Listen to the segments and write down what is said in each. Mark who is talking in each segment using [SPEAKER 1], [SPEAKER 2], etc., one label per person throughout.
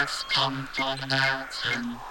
[SPEAKER 1] first come to the mountain.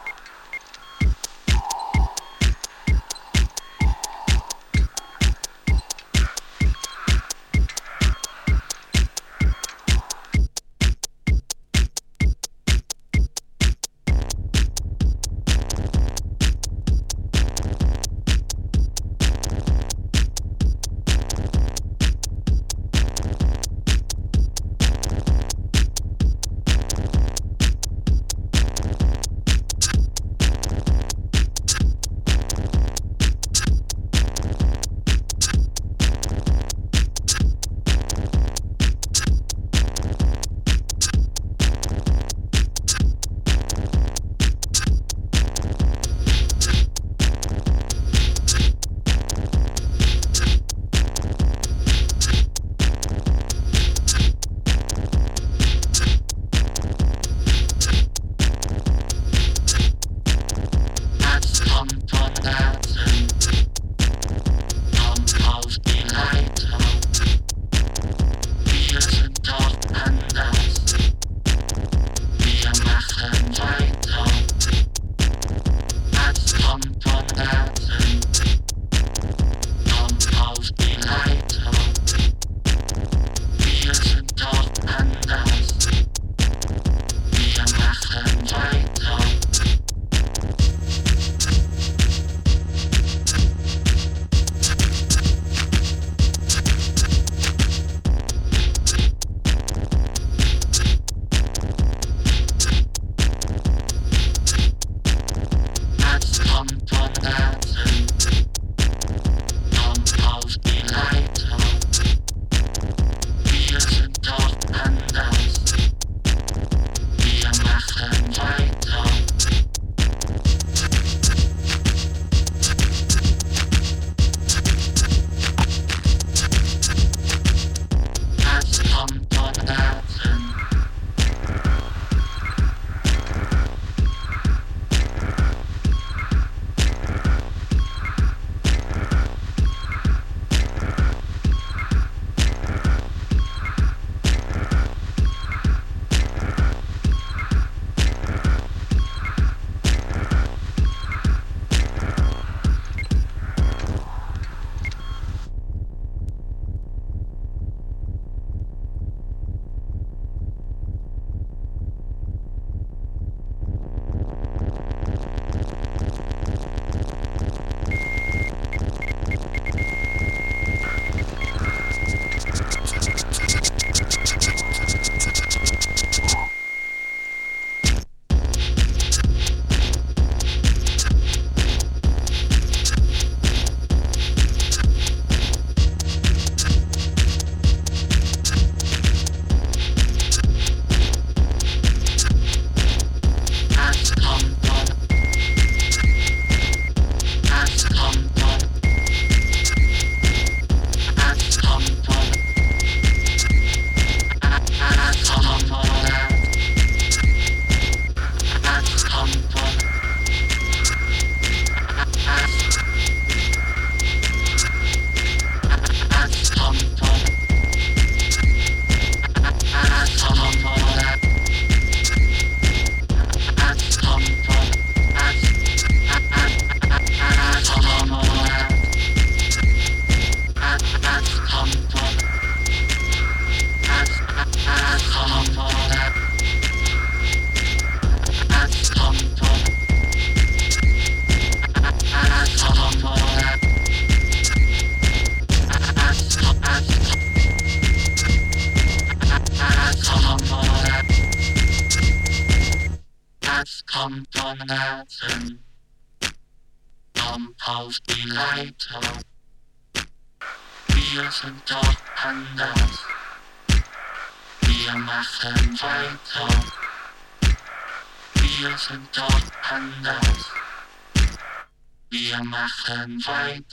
[SPEAKER 1] sunshine.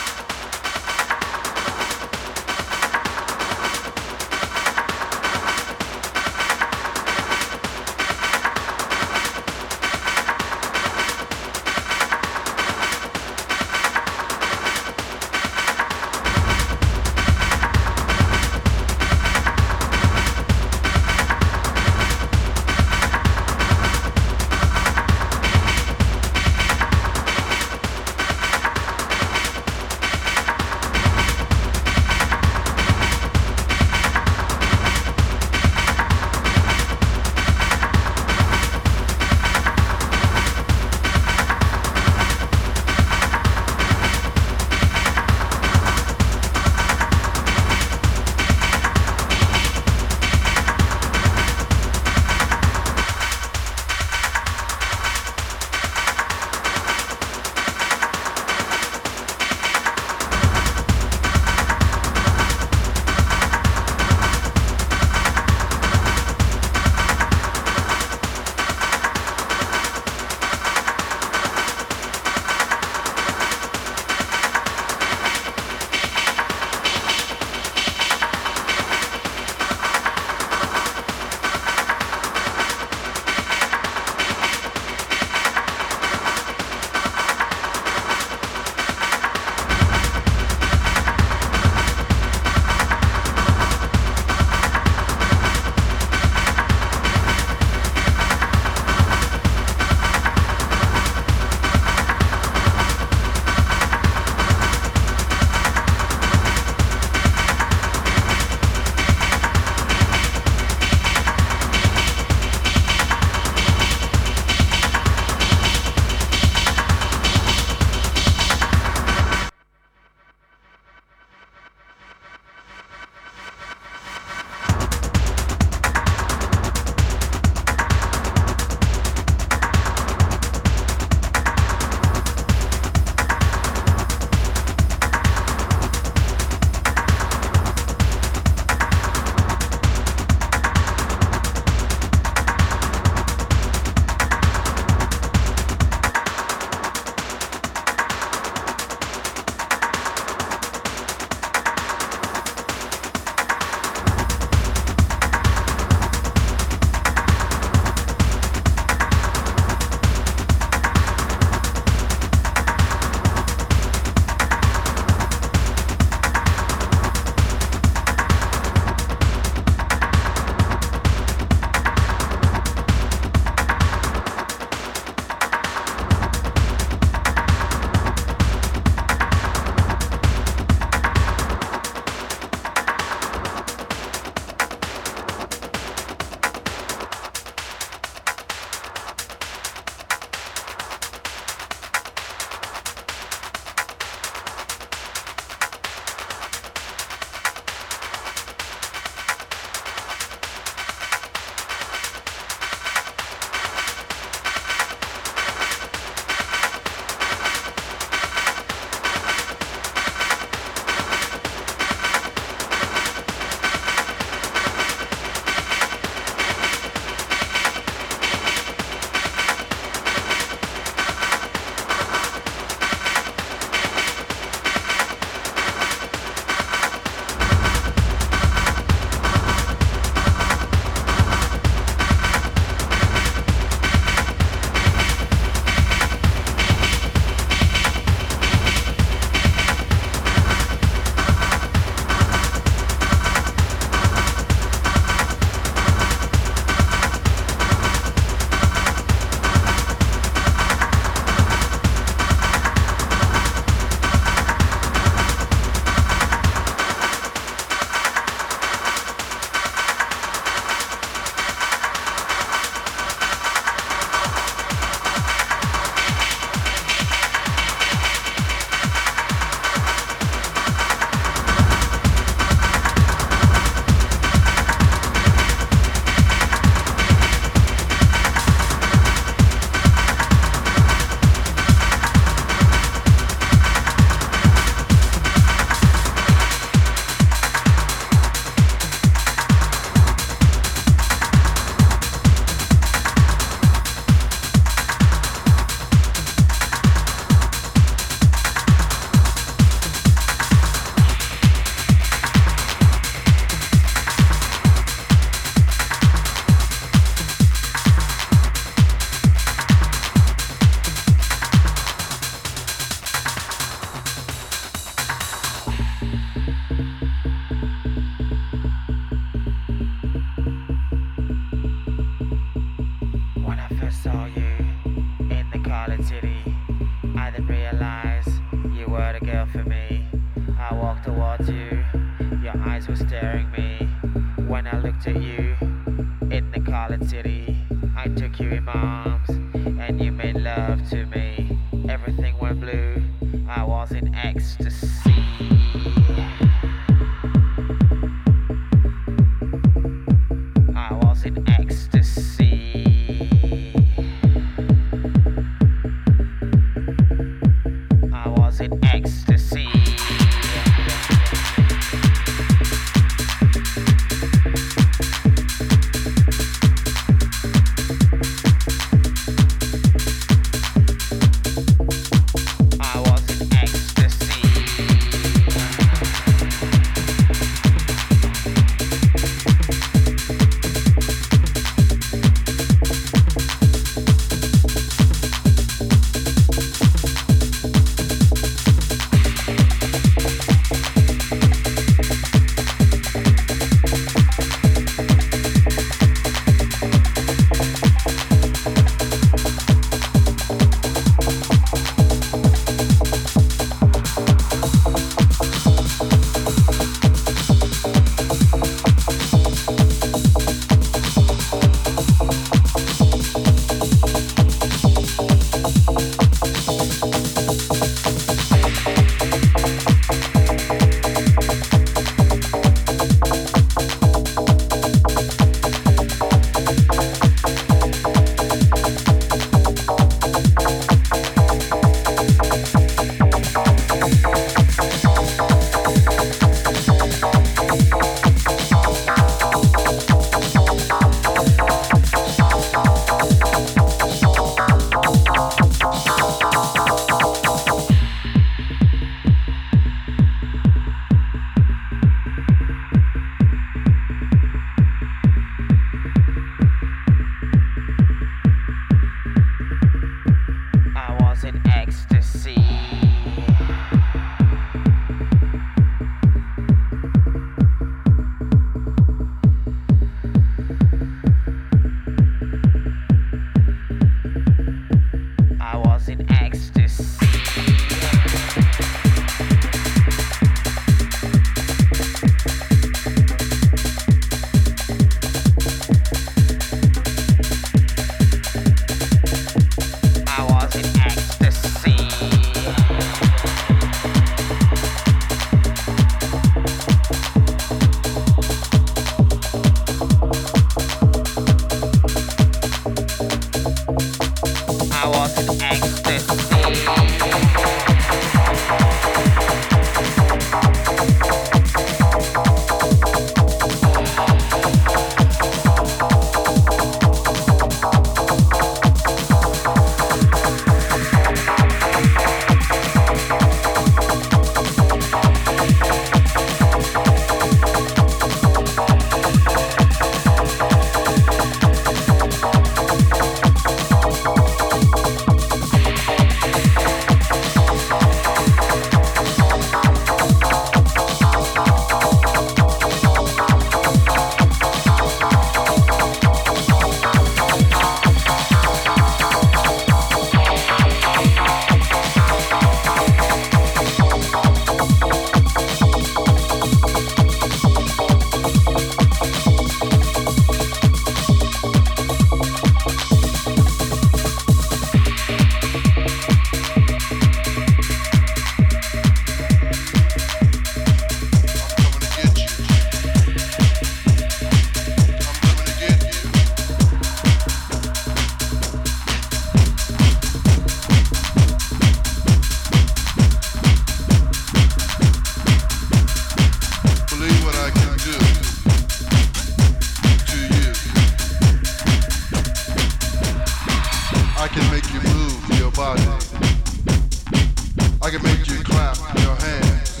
[SPEAKER 2] I can make you clap your hands.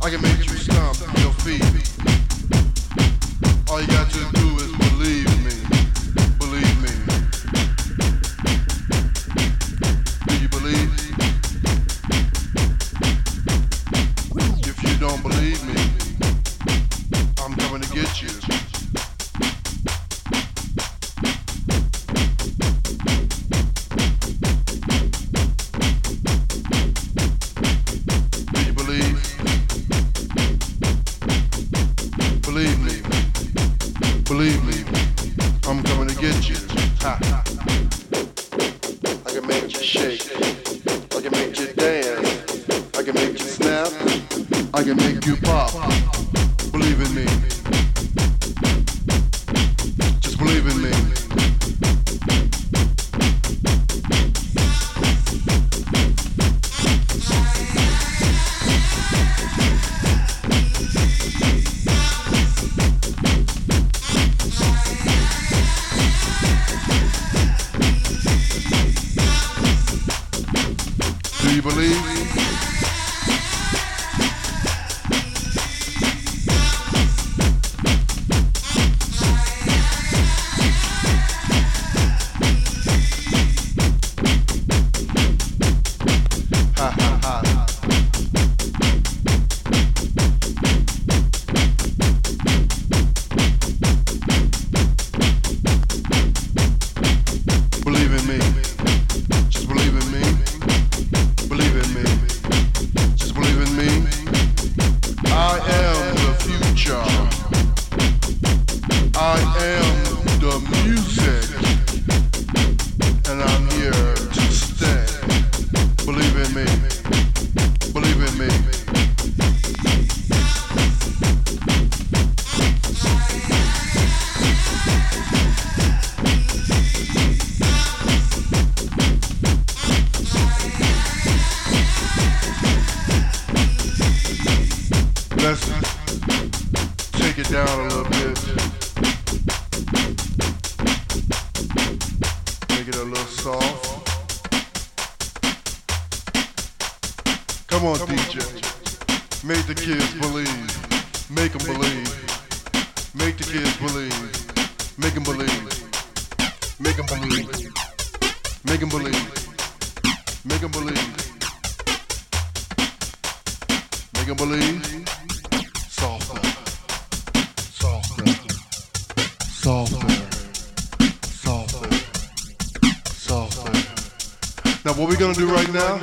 [SPEAKER 2] I can make you stomp your feet. All you got to do now,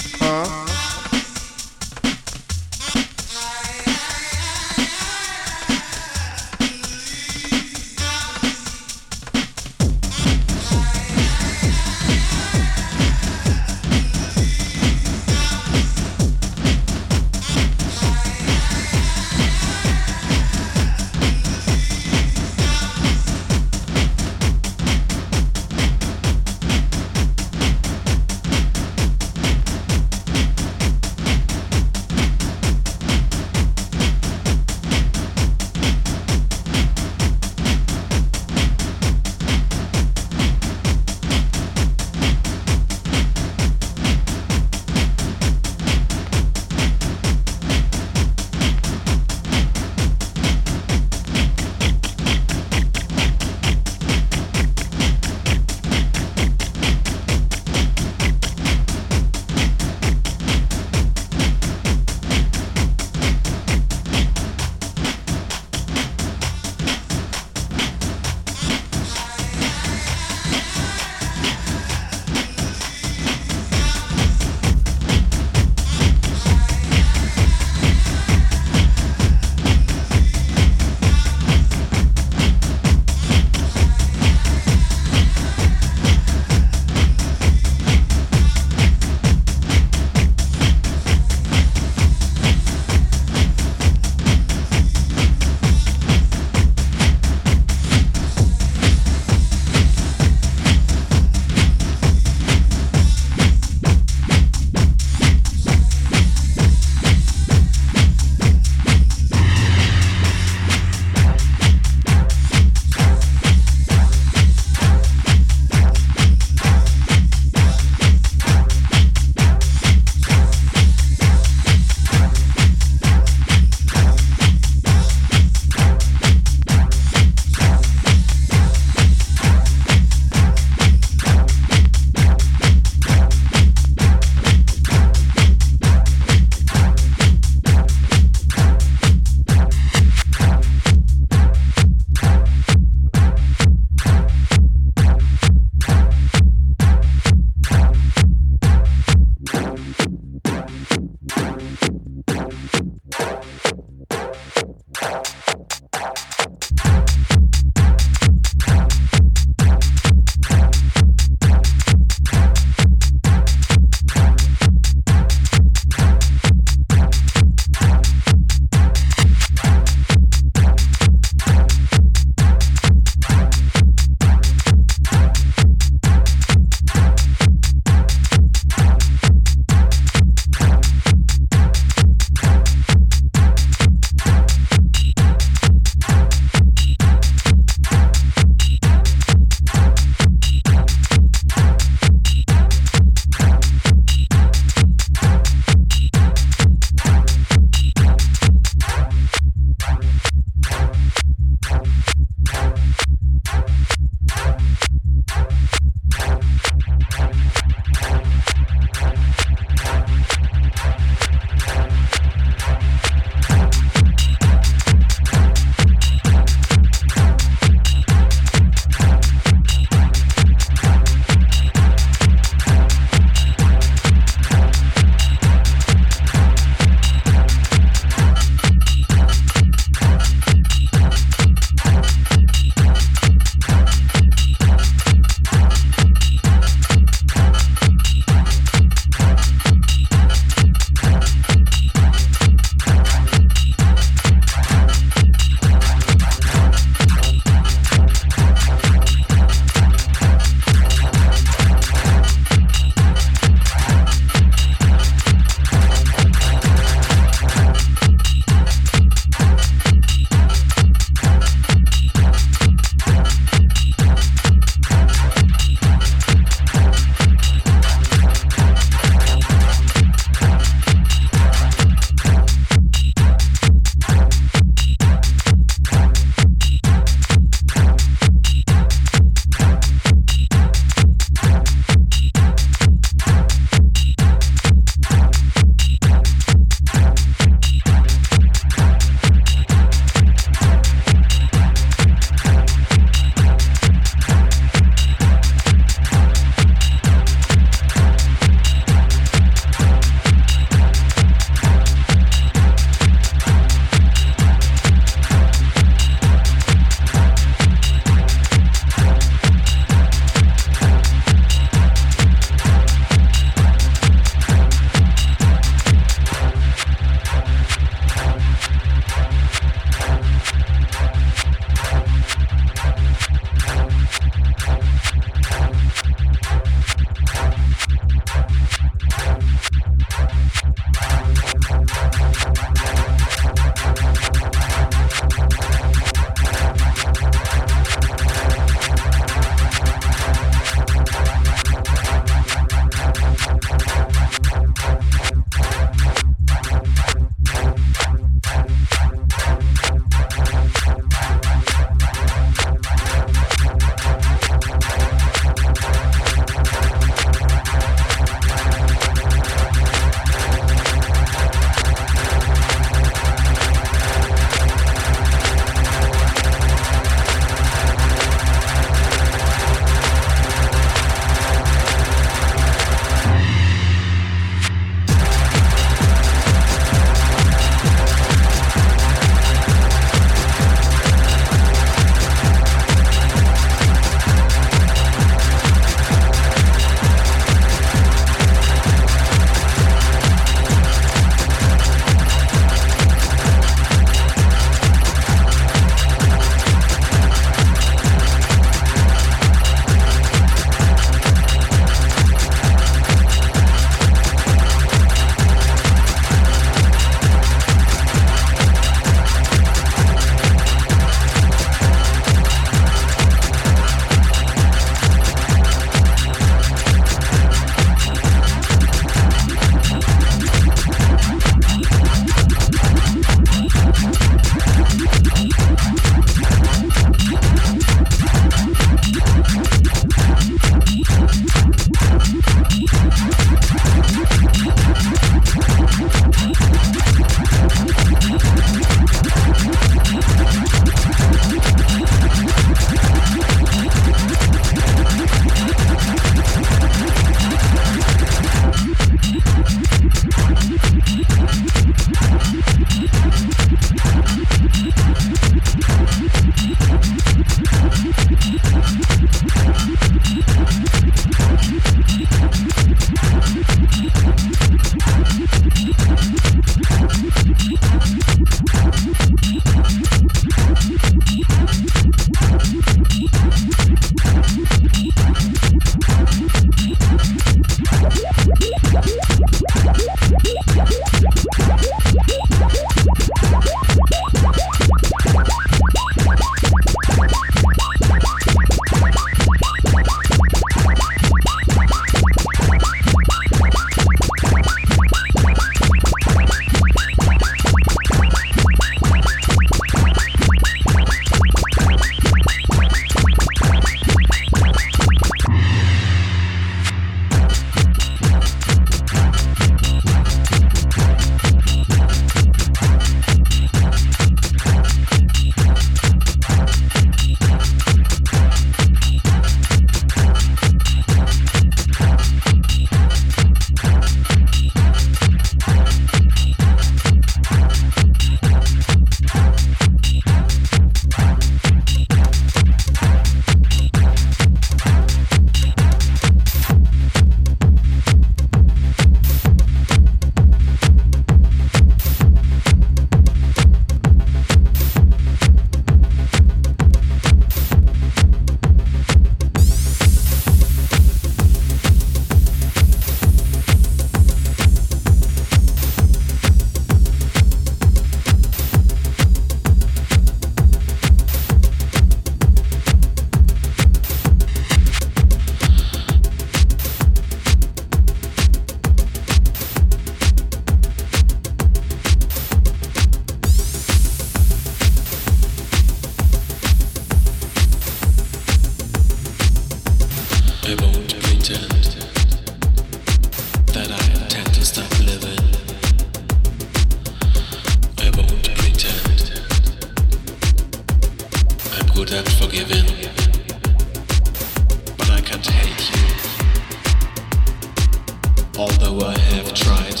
[SPEAKER 1] although I have tried,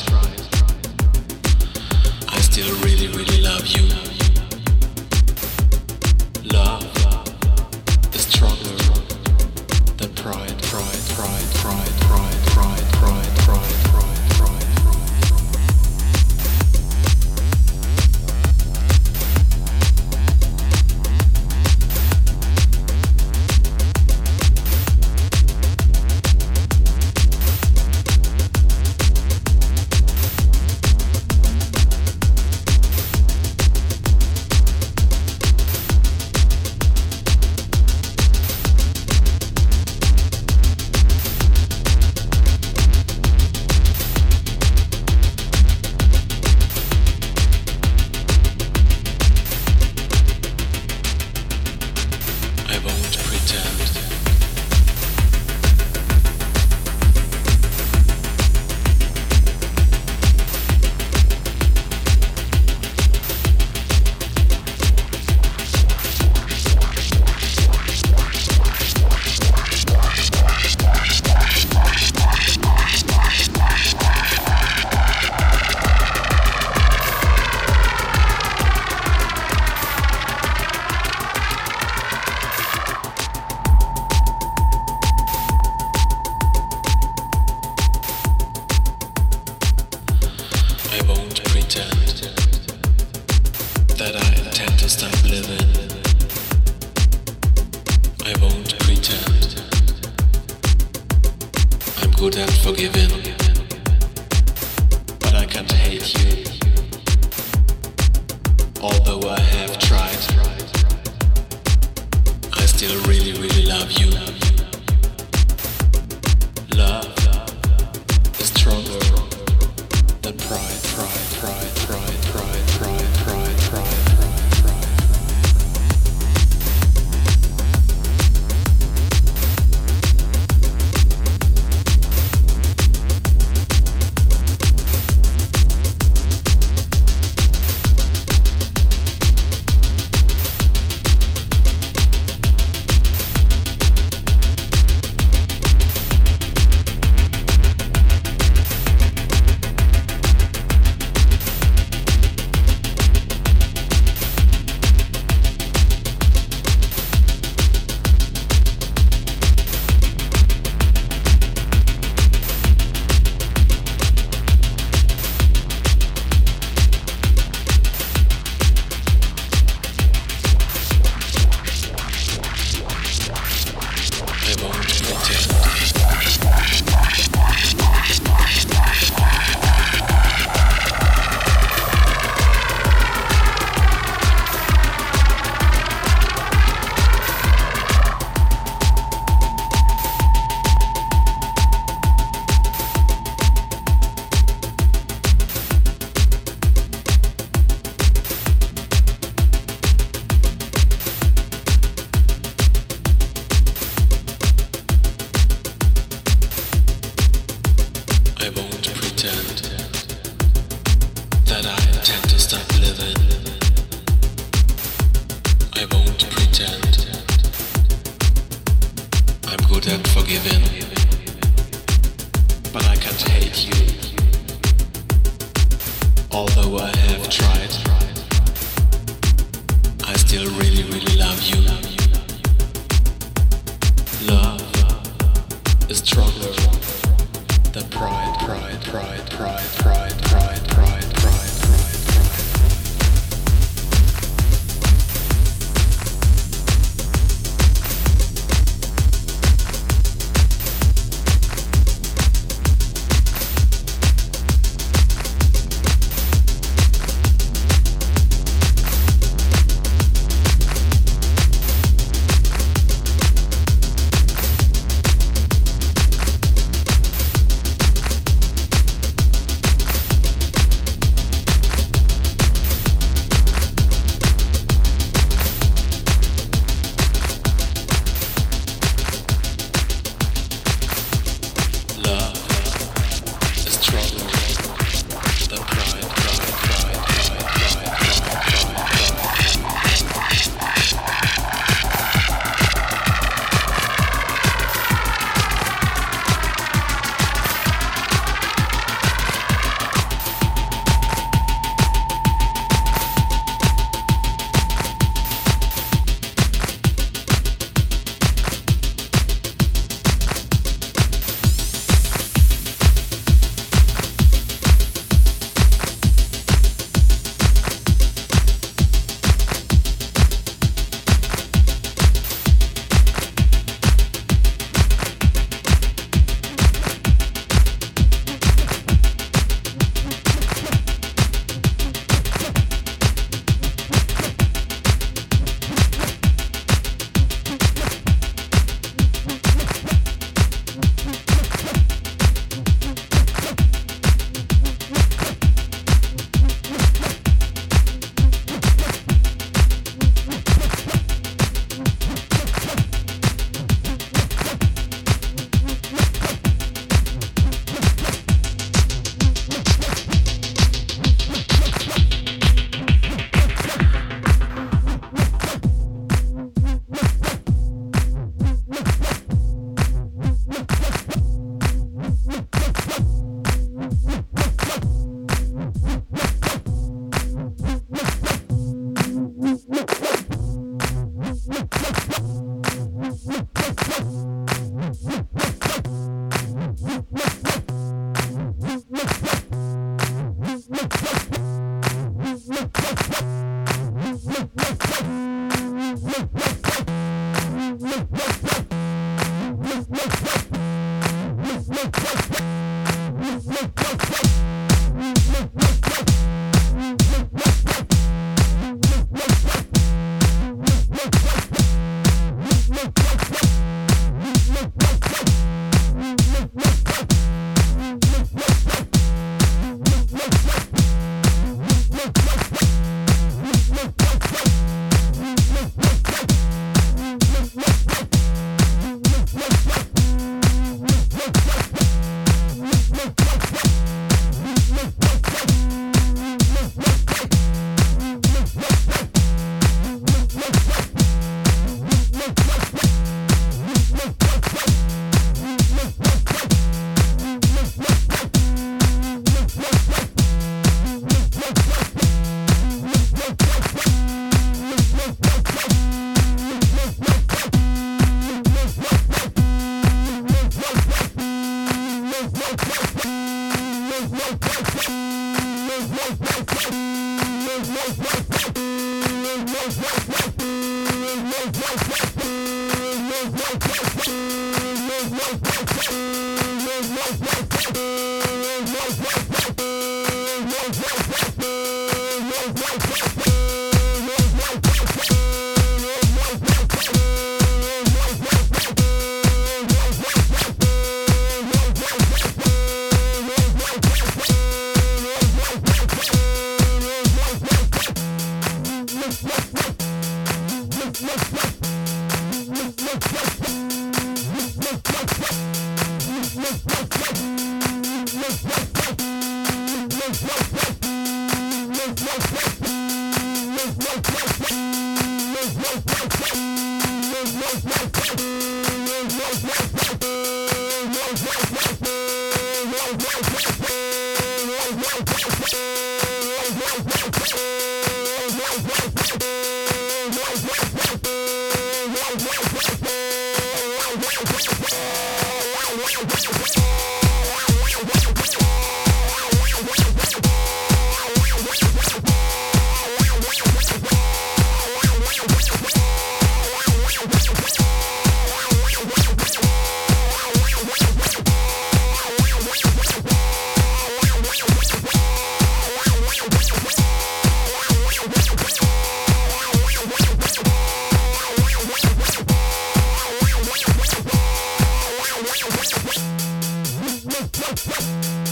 [SPEAKER 1] I still. still really, really love you. Although I have tried, I still really, really love you. Love is stronger than pride, pride, pride, pride, pride, pride, pride. Woo!